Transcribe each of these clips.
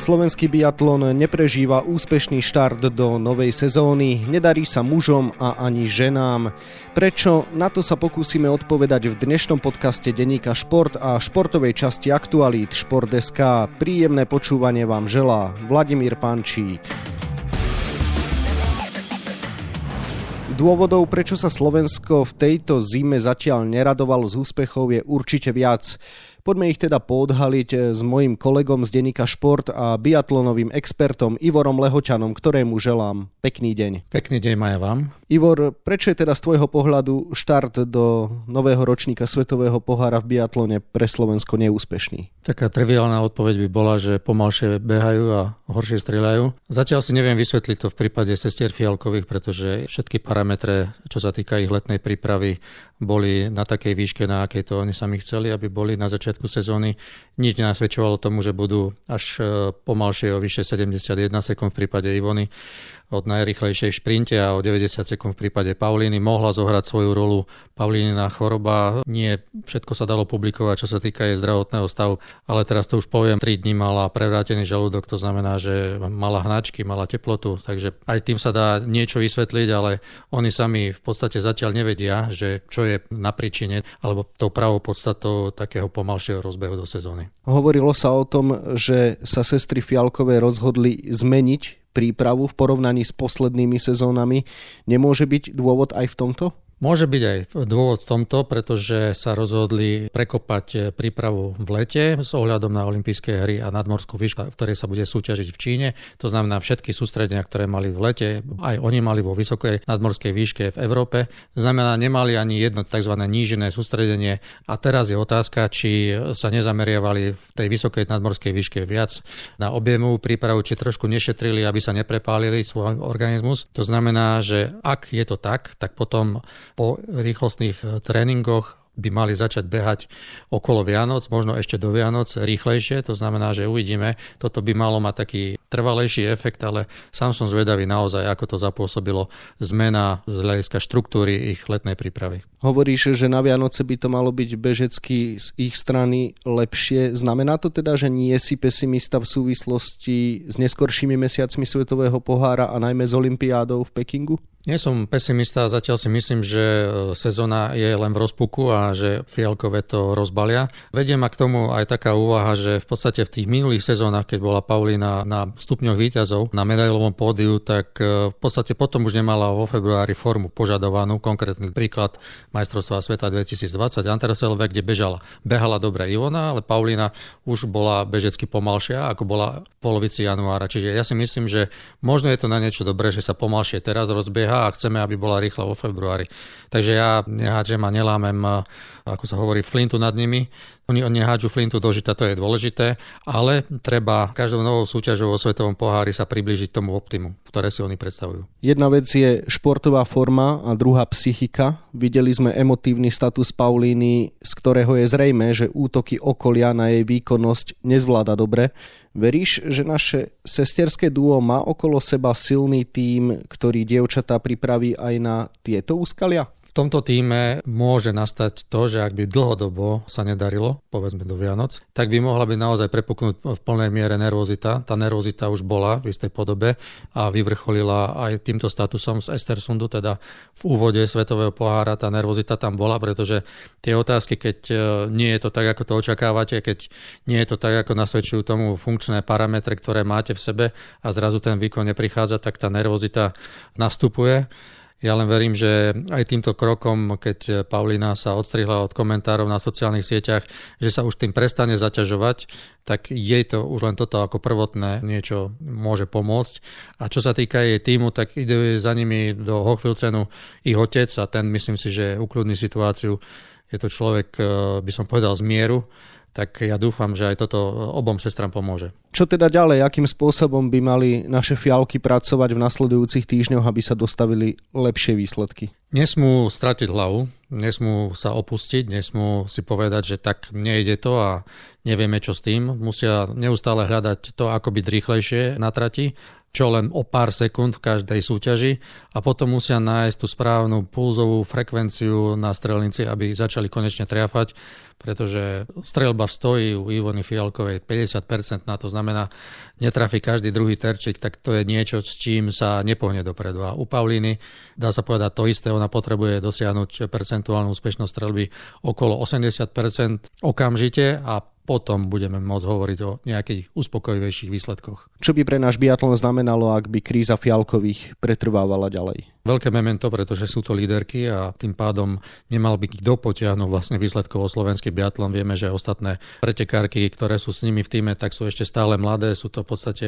Slovenský biatlon neprežíva úspešný štart do novej sezóny, nedarí sa mužom a ani ženám. Prečo? Na to sa pokúsime odpovedať v dnešnom podcaste Deníka Šport a športovej časti Aktualít Šport.sk. Príjemné počúvanie vám želá Vladimír Pančík. Dôvodov, prečo sa Slovensko v tejto zime zatiaľ neradovalo z úspechov je určite viac. Poďme ich teda poodhaliť eh, s mojim kolegom z denníka Šport a biatlonovým expertom Ivorom Lehoťanom, ktorému želám pekný deň. Pekný deň maja vám. Ivor, prečo je teda z tvojho pohľadu štart do nového ročníka Svetového pohára v biatlone pre Slovensko neúspešný? Taká triviálna odpoveď by bola, že pomalšie behajú a horšie strieľajú. Zatiaľ si neviem vysvetliť to v prípade sestier Fialkových, pretože všetky parametre, čo sa týka ich letnej prípravy, boli na takej výške, na akej to oni sami chceli, aby boli na začiatku sezóny. Nič nenasvedčovalo tomu, že budú až e, pomalšie o vyše 71 sekúnd v prípade Ivony od najrychlejšej šprinte a o 90 sekúnd v prípade Paulíny mohla zohrať svoju rolu Paulínina choroba. Nie všetko sa dalo publikovať, čo sa týka jej zdravotného stavu, ale teraz to už poviem, 3 dní mala prevrátený žalúdok, to znamená, že mala hnačky, mala teplotu, takže aj tým sa dá niečo vysvetliť, ale oni sami v podstate zatiaľ nevedia, že čo je na príčine alebo tou pravou podstatou takého pomalšieho rozbehu do sezóny. Hovorilo sa o tom, že sa sestry Fialkové rozhodli zmeniť prípravu v porovnaní s poslednými sezónami. Nemôže byť dôvod aj v tomto? Môže byť aj dôvod v tomto, pretože sa rozhodli prekopať prípravu v lete s ohľadom na olympijské hry a nadmorskú výšku, ktoré sa bude súťažiť v Číne. To znamená všetky sústredenia, ktoré mali v lete, aj oni mali vo vysokej nadmorskej výške v Európe. Znamená, nemali ani jedno tzv. nížené sústredenie. A teraz je otázka, či sa nezameriavali v tej vysokej nadmorskej výške viac na objemovú prípravu, či trošku nešetrili, aby sa neprepálili svoj organizmus. To znamená, že ak je to tak, tak potom po rýchlostných eh, tréningoch by mali začať behať okolo Vianoc, možno ešte do Vianoc rýchlejšie, to znamená, že uvidíme, toto by malo mať taký trvalejší efekt, ale sám som zvedavý naozaj, ako to zapôsobilo zmena z hľadiska štruktúry ich letnej prípravy. Hovoríš, že na Vianoce by to malo byť bežecky z ich strany lepšie. Znamená to teda, že nie si pesimista v súvislosti s neskoršími mesiacmi Svetového pohára a najmä s Olympiádou v Pekingu? Nie som pesimista, zatiaľ si myslím, že e, sezóna je len v rozpuku a že Fialkové to rozbalia. Vedie ma k tomu aj taká úvaha, že v podstate v tých minulých sezónach, keď bola Paulina na stupňoch výťazov na medailovom pódiu, tak e, v podstate potom už nemala vo februári formu požadovanú. Konkrétny príklad majstrovstva sveta 2020 Anterselve, kde bežala. Behala dobre Ivona, ale Paulina už bola bežecky pomalšia, ako bola v polovici januára. Čiže ja si myslím, že možno je to na niečo dobré, že sa pomalšie teraz rozbieha prebieha a chceme, aby bola rýchla vo februári. Takže ja nehádžem a nelámem, ako sa hovorí, flintu nad nimi. Oni nehádžu flintu do žita, to je dôležité, ale treba každou novou súťažou vo svetovom pohári sa približiť tomu optimu, ktoré si oni predstavujú. Jedna vec je športová forma a druhá psychika. Videli sme emotívny status Paulíny, z ktorého je zrejme, že útoky okolia na jej výkonnosť nezvláda dobre. Veríš, že naše sesterské duo má okolo seba silný tím, ktorý dievčatá pripraví aj na tieto úskalia? V tomto týme môže nastať to, že ak by dlhodobo sa nedarilo, povedzme do Vianoc, tak by mohla byť naozaj prepuknúť v plnej miere nervozita. Tá nervozita už bola v istej podobe a vyvrcholila aj týmto statusom z Estersundu, teda v úvode Svetového pohára tá nervozita tam bola, pretože tie otázky, keď e, nie je to tak, ako to očakávate, keď nie je to tak, ako nasvedčujú tomu funkčné parametre, ktoré máte v sebe a zrazu ten výkon neprichádza, tak tá nervozita nastupuje. Ja len verím, že aj týmto krokom, keď Paulina sa odstrihla od komentárov na sociálnych sieťach, že sa už tým prestane zaťažovať, tak jej to už len toto ako prvotné niečo môže pomôcť. A čo sa týka jej týmu, tak ide za nimi do Hochfilcenu ich otec a ten myslím si, že ukludní situáciu. Je to človek, eh, by som povedal, z mieru tak ja dúfam, že aj toto obom sestram pomôže. Čo teda ďalej? Akým spôsobom by mali naše fialky pracovať v nasledujúcich týždňoch, aby sa dostavili lepšie výsledky? Nesmú stratiť hlavu, nesmú sa opustiť, nesmú si povedať, že tak nejde to a nevieme čo s tým. Musia neustále hľadať to, ako byť rýchlejšie na trati čo len o pár sekúnd v každej súťaži a potom musia nájsť tú správnu pulzovú frekvenciu na strelnici, aby začali konečne triafať, pretože strelba v stoji u Ivony Fialkovej 50% na to znamená, netrafí každý druhý terčik, tak to je niečo, s čím sa nepohne dopredu. A u Paulíny dá sa povedať to isté, ona potrebuje dosiahnuť percentuálnu úspešnosť strelby okolo 80% okamžite a potom budeme môcť hovoriť o nejakých uspokojivejších výsledkoch. Čo by pre náš biatlon znamenalo, ak by kríza Fialkových pretrvávala ďalej? Veľké memento, pretože sú to líderky a tým pádom nemal by kto potiahnuť vlastne výsledkovo slovenský biatlon. Vieme, že ostatné pretekárky, ktoré sú s nimi v týme, tak sú ešte stále mladé, sú to v podstate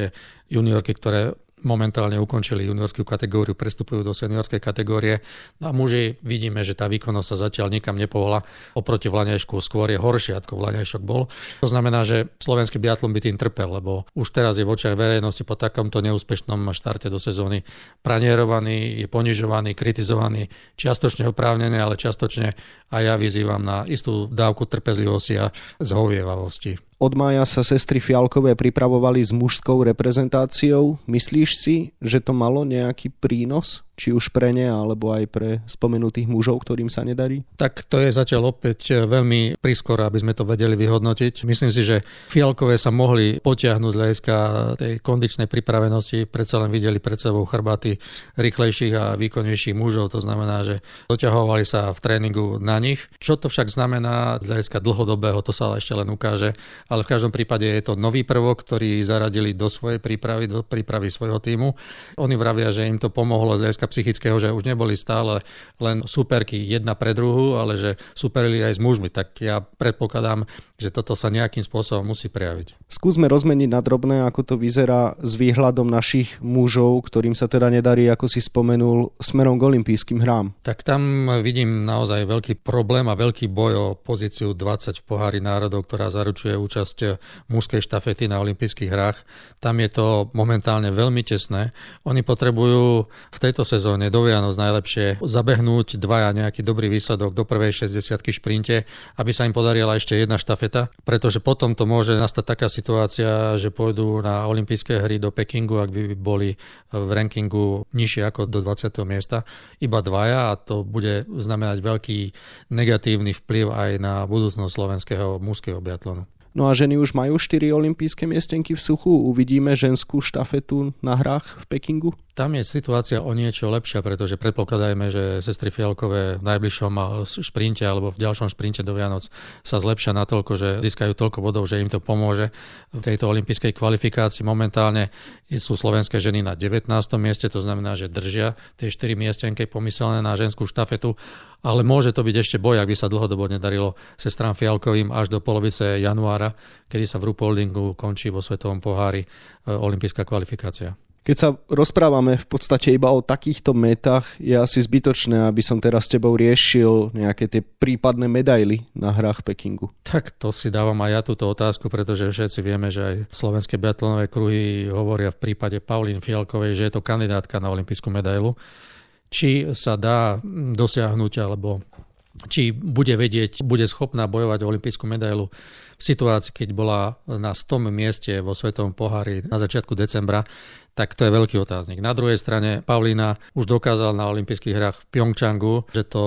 juniorky, ktoré momentálne ukončili juniorskú kategóriu, prestupujú do seniorskej kategórie. No a muži vidíme, že tá výkonnosť sa zatiaľ nikam nepohla. Oproti Vlaňajšku skôr je horšie, ako Vlaňajšok bol. To znamená, že slovenský biatlon by tým trpel, lebo už teraz je v očiach verejnosti po takomto neúspešnom štarte do sezóny pranierovaný, je ponižovaný, kritizovaný, čiastočne oprávnené, ale čiastočne aj ja vyzývam na istú dávku trpezlivosti a zhovievavosti. Od mája sa sestry Fialkové pripravovali s mužskou reprezentáciou. Myslíš si, že to malo nejaký prínos? Či už pre ne, alebo aj pre spomenutých mužov, ktorým sa nedarí? Tak to je zatiaľ opäť veľmi prískoro, aby sme to vedeli vyhodnotiť. Myslím si, že Fialkové sa mohli potiahnuť z hľadiska tej kondičnej pripravenosti. Predsa len videli pred sebou chrbáty rýchlejších a výkonnejších mužov. To znamená, že doťahovali sa v tréningu na nich. Čo to však znamená z hľadiska dlhodobého, to sa ešte len ukáže. Ale v každom prípade je to nový prvok, ktorý zaradili do svojej prípravy, do prípravy svojho týmu. Oni vravia, že im to pomohlo z hľadiska psychického, že už neboli stále len superky jedna pre druhú, ale že superili aj s mužmi. Tak ja predpokladám, že toto sa nejakým spôsobom musí prejaviť. Skúsme rozmeniť na drobné, ako to vyzerá s výhľadom našich mužov, ktorým sa teda nedarí, ako si spomenul, smerom k olympijským hrám. Tak tam vidím naozaj veľký problém a veľký boj o pozíciu 20 v pohári národov, ktorá zaručuje účasť mužskej štafety na olympijských hrách. Tam je to momentálne veľmi tesné. Oni potrebujú v tejto sezóne do Vianoc najlepšie zabehnúť dvaja nejaký dobrý výsledok do prvej 60 šprinte, aby sa im podarila ešte jedna štafeta, pretože potom to môže nastať taká situácia, že pôjdu na olympijské hry do Pekingu, ak by boli v rankingu nižšie ako do 20. miesta, iba dvaja a to bude znamenať veľký negatívny vplyv aj na budúcnosť slovenského mužského biatlonu. No a ženy už majú 4 olympijské miestenky v suchu. Uvidíme ženskú štafetu na hrách v Pekingu? Tam je situácia o niečo lepšia, pretože predpokladajme, že sestry Fialkové v najbližšom šprinte alebo v ďalšom šprinte do Vianoc sa zlepšia natoľko, že získajú toľko bodov, že im to pomôže v tejto olympijskej kvalifikácii. Momentálne sú slovenské ženy na 19. mieste, to znamená, že držia tie 4 miestenky pomyslené na ženskú štafetu, ale môže to byť ešte boj, ak by sa dlhodobo nedarilo sestrám Fialkovým až do polovice januára, kedy sa v Rupoldingu končí vo Svetovom pohári e, olympijská kvalifikácia. Keď sa rozprávame v podstate iba o takýchto metách, je asi zbytočné, aby som teraz s tebou riešil nejaké tie prípadné medaily na hrách Pekingu. Tak to si dávam aj ja túto otázku, pretože všetci vieme, že aj slovenské biatlonové kruhy hovoria v prípade Paulín Fialkovej, že je to kandidátka na olympijskú medailu. Či sa dá dosiahnuť, alebo či bude vedieť, bude schopná bojovať o olympijskú medailu v situácii, keď bola na 100. mieste vo Svetovom pohári na začiatku decembra, tak to je veľký otáznik. Na druhej strane Pavlína už dokázal na olympijských hrách v Pyeongchangu, že to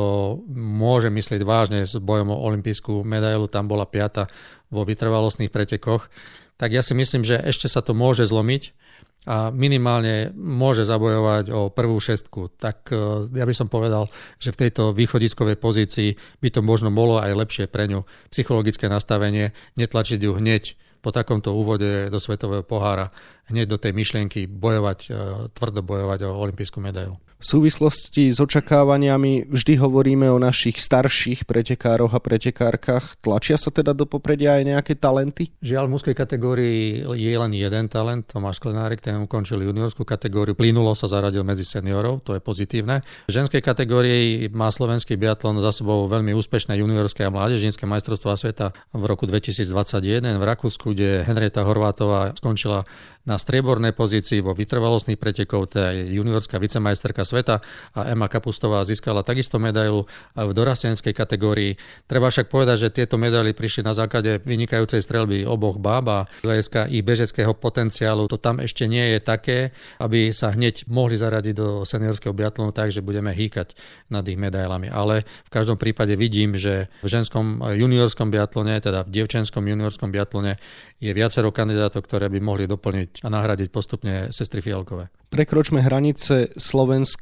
môže myslieť vážne s bojom o olympijskú medailu, tam bola piata vo vytrvalostných pretekoch. Tak ja si myslím, že ešte sa to môže zlomiť a minimálne môže zabojovať o prvú šestku. Tak e, ja by som povedal, že v tejto východiskovej pozícii by to možno bolo aj lepšie pre ňu. Psychologické nastavenie, netlačiť ju hneď po takomto úvode do svetového pohára hneď do tej myšlienky bojovať, e, tvrdo bojovať o olympijskú medailu. V súvislosti s očakávaniami vždy hovoríme o našich starších pretekároch a pretekárkach. Tlačia sa teda do popredia aj nejaké talenty? Žiaľ, v mužskej kategórii je len jeden talent, Tomáš Klenárik, ten ukončil juniorskú kategóriu, plynulo sa zaradil medzi seniorov, to je pozitívne. V ženskej kategórii má slovenský biatlon za sebou veľmi úspešné juniorské a mládežnícke majstrovstvá sveta v roku 2021 v Rakúsku, kde Henrieta Horvátová skončila na striebornej pozícii vo vytrvalostných pretekov, teda je juniorská vicemajsterka sveta a Emma Kapustová získala takisto medailu v dorastenskej kategórii. Treba však povedať, že tieto medaily prišli na základe vynikajúcej strelby oboch báb a z hľadiska ich bežeckého potenciálu to tam ešte nie je také, aby sa hneď mohli zaradiť do seniorského biatlonu tak, že budeme hýkať nad ich medailami. Ale v každom prípade vidím, že v ženskom juniorskom biatlone, teda v dievčenskom juniorskom biatlone je viacero kandidátov, ktoré by mohli doplniť a nahradiť postupne sestry Fialkové. Prekročme hranice Slovenska.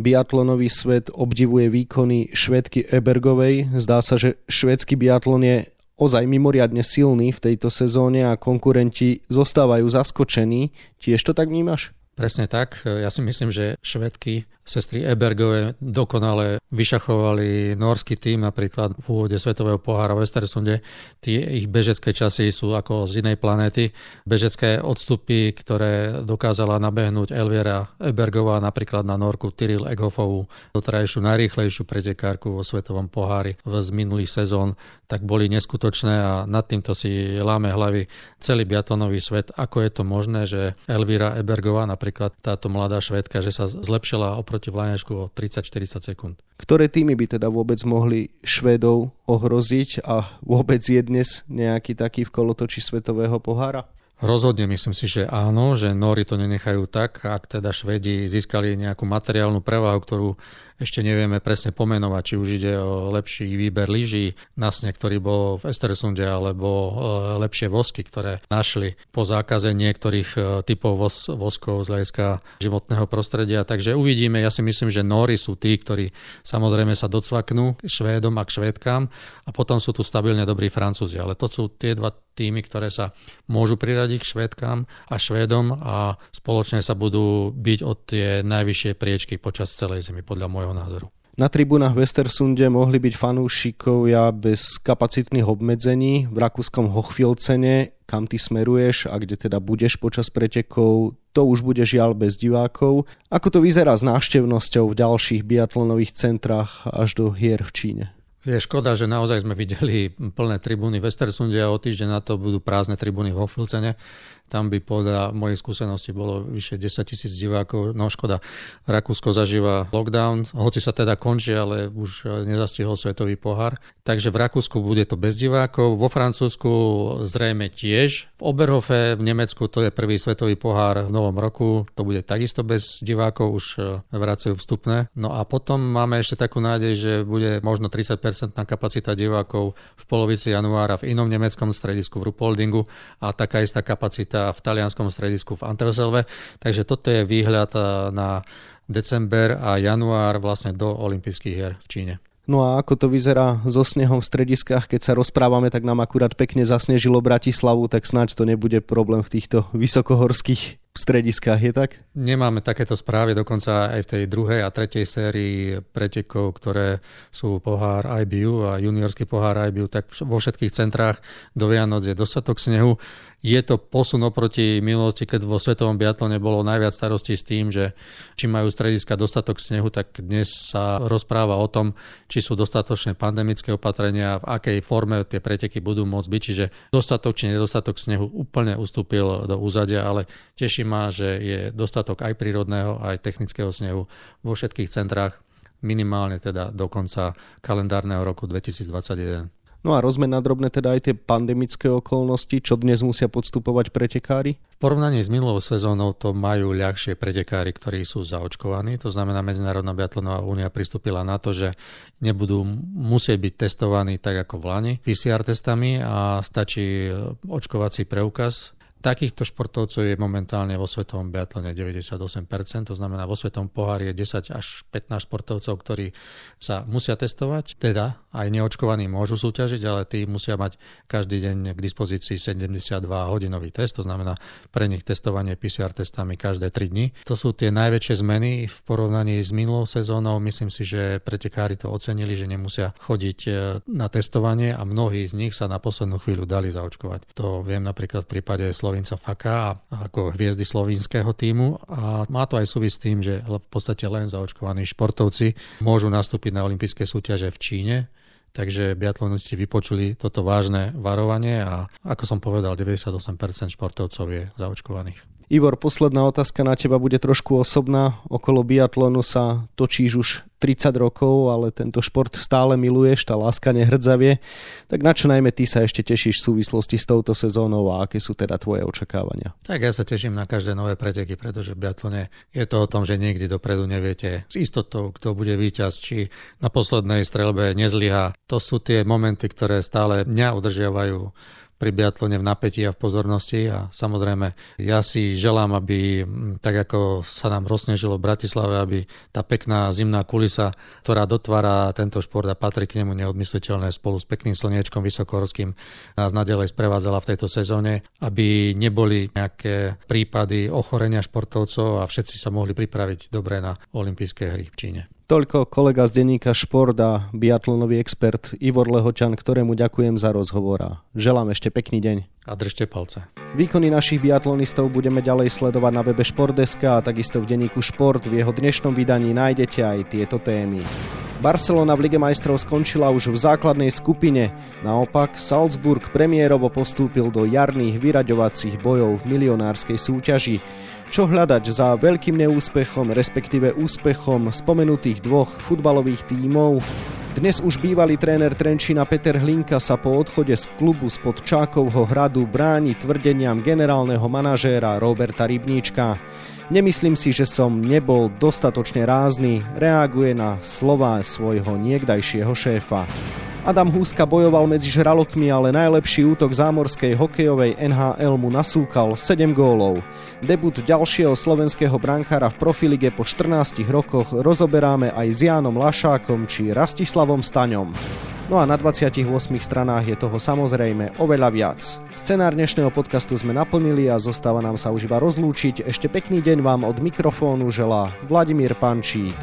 Biatlonový svet obdivuje výkony švedky Ebergovej. Zdá sa, že švedský biatlon je ozaj mimoriadne silný v tejto sezóne a konkurenti zostávajú zaskočení. Tiež to tak vnímaš? Presne tak. Ja si myslím, že švedky sestry Ebergové dokonale vyšachovali norský tým napríklad v úvode Svetového pohára v Estersунde. Tie ich bežecké časy sú ako z inej planéty. Bežecké odstupy, ktoré dokázala nabehnúť Elviera Ebergová napríklad na Norku Tyril Eghofovú, doterajšiu najrýchlejšiu pretekárku vo Svetovom pohári z minulých sezón, tak boli neskutočné a nad týmto si láme hlavy celý biatonový svet. Ako je to možné, že Elvira Ebergová napríklad táto mladá švédka, že sa zlepšila oproti Vlaňačku o 30-40 sekúnd. Ktoré týmy by teda vôbec mohli Švédov ohroziť a vôbec je dnes nejaký taký v kolotoči svetového pohára? Rozhodne myslím si, že áno, že Nóri to nenechajú tak, ak teda Švedi získali nejakú materiálnu prevahu, ktorú ešte nevieme presne pomenovať, či už ide o lepší výber lyží na sneh, ktorý bol v Estersunde, alebo e, lepšie vosky, ktoré našli po zákaze niektorých e, typov vos, voskov z hľadiska životného prostredia. Takže uvidíme, ja si myslím, že Nóri sú tí, ktorí samozrejme sa docvaknú Švédom a k Švédkám a potom sú tu stabilne dobrí Francúzi. Ale to sú tie dva týmy, ktoré sa môžu priradiť k Švédkám a Švédom a spoločne sa budú byť od tie najvyššie priečky počas celej zimy, podľa môjho názoru. Na tribúnach Westersunde mohli byť fanúšikovia bez kapacitných obmedzení. V rakúskom Hochfilcene, kam ty smeruješ a kde teda budeš počas pretekov, to už bude žiaľ bez divákov. Ako to vyzerá s návštevnosťou v ďalších biatlonových centrách až do hier v Číne? Je škoda, že naozaj sme videli plné tribúny v Westersunde a o týždeň na to budú prázdne tribúny v Hochfilcene. Tam by podľa mojej skúsenosti bolo vyše 10 tisíc divákov. No škoda, Rakúsko zažíva lockdown, hoci sa teda končí, ale už nezastihol svetový pohár. Takže v Rakúsku bude to bez divákov, vo Francúzsku zrejme tiež. V Oberhofe v Nemecku to je prvý svetový pohár v novom roku, to bude takisto bez divákov, už e, vracajú vstupné. No a potom máme ešte takú nádej, že bude možno 30% kapacita divákov v polovici januára v inom nemeckom stredisku v Rupoldingu a taká istá kapacita v talianskom stredisku v Anterselve. Takže toto je výhľad eh, na december a január vlastne do olympijských hier v Číne. No a ako to vyzerá so snehom v strediskách, keď sa rozprávame, tak nám akurát pekne zasnežilo Bratislavu, tak snáď to nebude problém v týchto vysokohorských strediskách, je tak? Nemáme takéto správy, dokonca aj v tej druhej a tretej sérii pretekov, ktoré sú pohár IBU a juniorský pohár IBU, tak vo všetkých centrách do Vianoc je dostatok snehu je to posun oproti minulosti, keď vo svetovom biatlone bolo najviac starostí s tým, že či majú strediska dostatok snehu, tak dnes sa rozpráva o tom, či sú dostatočné pandemické opatrenia, v akej forme tie preteky budú môcť byť, čiže dostatok či nedostatok snehu úplne ustúpil do úzadia, ale teší ma, že je dostatok aj prírodného, aj technického snehu vo všetkých centrách minimálne teda do konca kalendárneho roku 2021. No a rozme na drobné teda aj tie pandemické okolnosti, čo dnes musia podstupovať pretekári? V porovnaní s minulou sezónou to majú ľahšie pretekári, ktorí sú zaočkovaní. To znamená, Medzinárodná biatlonová únia pristúpila na to, že nebudú musieť byť testovaní tak ako v Lani PCR testami a stačí očkovací preukaz Takýchto športovcov je momentálne vo svetovom biatlone 98%, to znamená vo svetom pohári je 10 až 15 športovcov, ktorí sa musia testovať, teda aj neočkovaní môžu súťažiť, ale tí musia mať každý deň k dispozícii 72 hodinový test, to znamená pre nich testovanie PCR testami každé 3 dni. To sú tie najväčšie zmeny v porovnaní s minulou sezónou. Myslím si, že pretekári to ocenili, že nemusia chodiť e, na testovanie a mnohí z nich sa na poslednú chvíľu dali zaočkovať. To viem napríklad v prípade Slovinca Faka ako hviezdy slovinského týmu a má to aj súvis s tým, že v podstate len zaočkovaní športovci môžu nastúpiť na olympijské súťaže v Číne. Takže biatlonisti vypočuli toto vážne varovanie a ako som povedal, 98% športovcov je zaočkovaných. Ivor, posledná otázka na teba bude trošku osobná. Okolo biatlonu sa točíš už 30 rokov, ale tento šport stále miluješ, tá láska nehrdzavie. Tak na čo najmä ty sa ešte tešíš v súvislosti s touto sezónou a aké sú teda tvoje očakávania? Tak ja sa teším na každé nové preteky, pretože v biatlone je to o tom, že nikdy dopredu neviete s istotou, kto bude víťaz, či na poslednej strelbe nezlyha. To sú tie momenty, ktoré stále mňa udržiavajú pri biatlone v napätí a v pozornosti a samozrejme ja si želám, aby tak ako sa nám rozsnežilo v Bratislave, aby tá pekná zimná kulisa, ktorá dotvára tento šport a patrí k nemu neodmysliteľné spolu s pekným slniečkom vysokohorským nás nadalej sprevádzala v tejto sezóne, aby neboli nejaké prípady ochorenia športovcov a všetci sa mohli pripraviť dobre na olympijské hry v Číne. Toľko kolega z denníka Šport a biatlonový expert Ivor Lehoťan, ktorému ďakujem za rozhovor a želám ešte pekný deň. A držte palce. Výkony našich biatlonistov budeme ďalej sledovať na webe Športdeska a takisto v denníku Šport. V jeho dnešnom vydaní nájdete aj tieto témy. Barcelona v Lige majstrov skončila už v základnej skupine. Naopak Salzburg premiérovo postúpil do jarných vyraďovacích bojov v milionárskej súťaži. Čo hľadať za veľkým neúspechom, respektíve úspechom spomenutých dvoch futbalových tímov? Dnes už bývalý tréner Trenčína Peter Hlinka sa po odchode z klubu spod Čákovho hradu bráni tvrdeniam generálneho manažéra Roberta Rybníčka. Nemyslím si, že som nebol dostatočne rázny, reaguje na slova svojho niekdajšieho šéfa. Adam Húska bojoval medzi žralokmi, ale najlepší útok zámorskej hokejovej NHL mu nasúkal 7 gólov. Debut ďalšieho slovenského brankára v profilige po 14 rokoch rozoberáme aj s Jánom Lašákom či Rastislavom Staňom. No a na 28 stranách je toho samozrejme oveľa viac. Scenár dnešného podcastu sme naplnili a zostáva nám sa už iba rozlúčiť. Ešte pekný deň vám od mikrofónu želá Vladimír Pančík.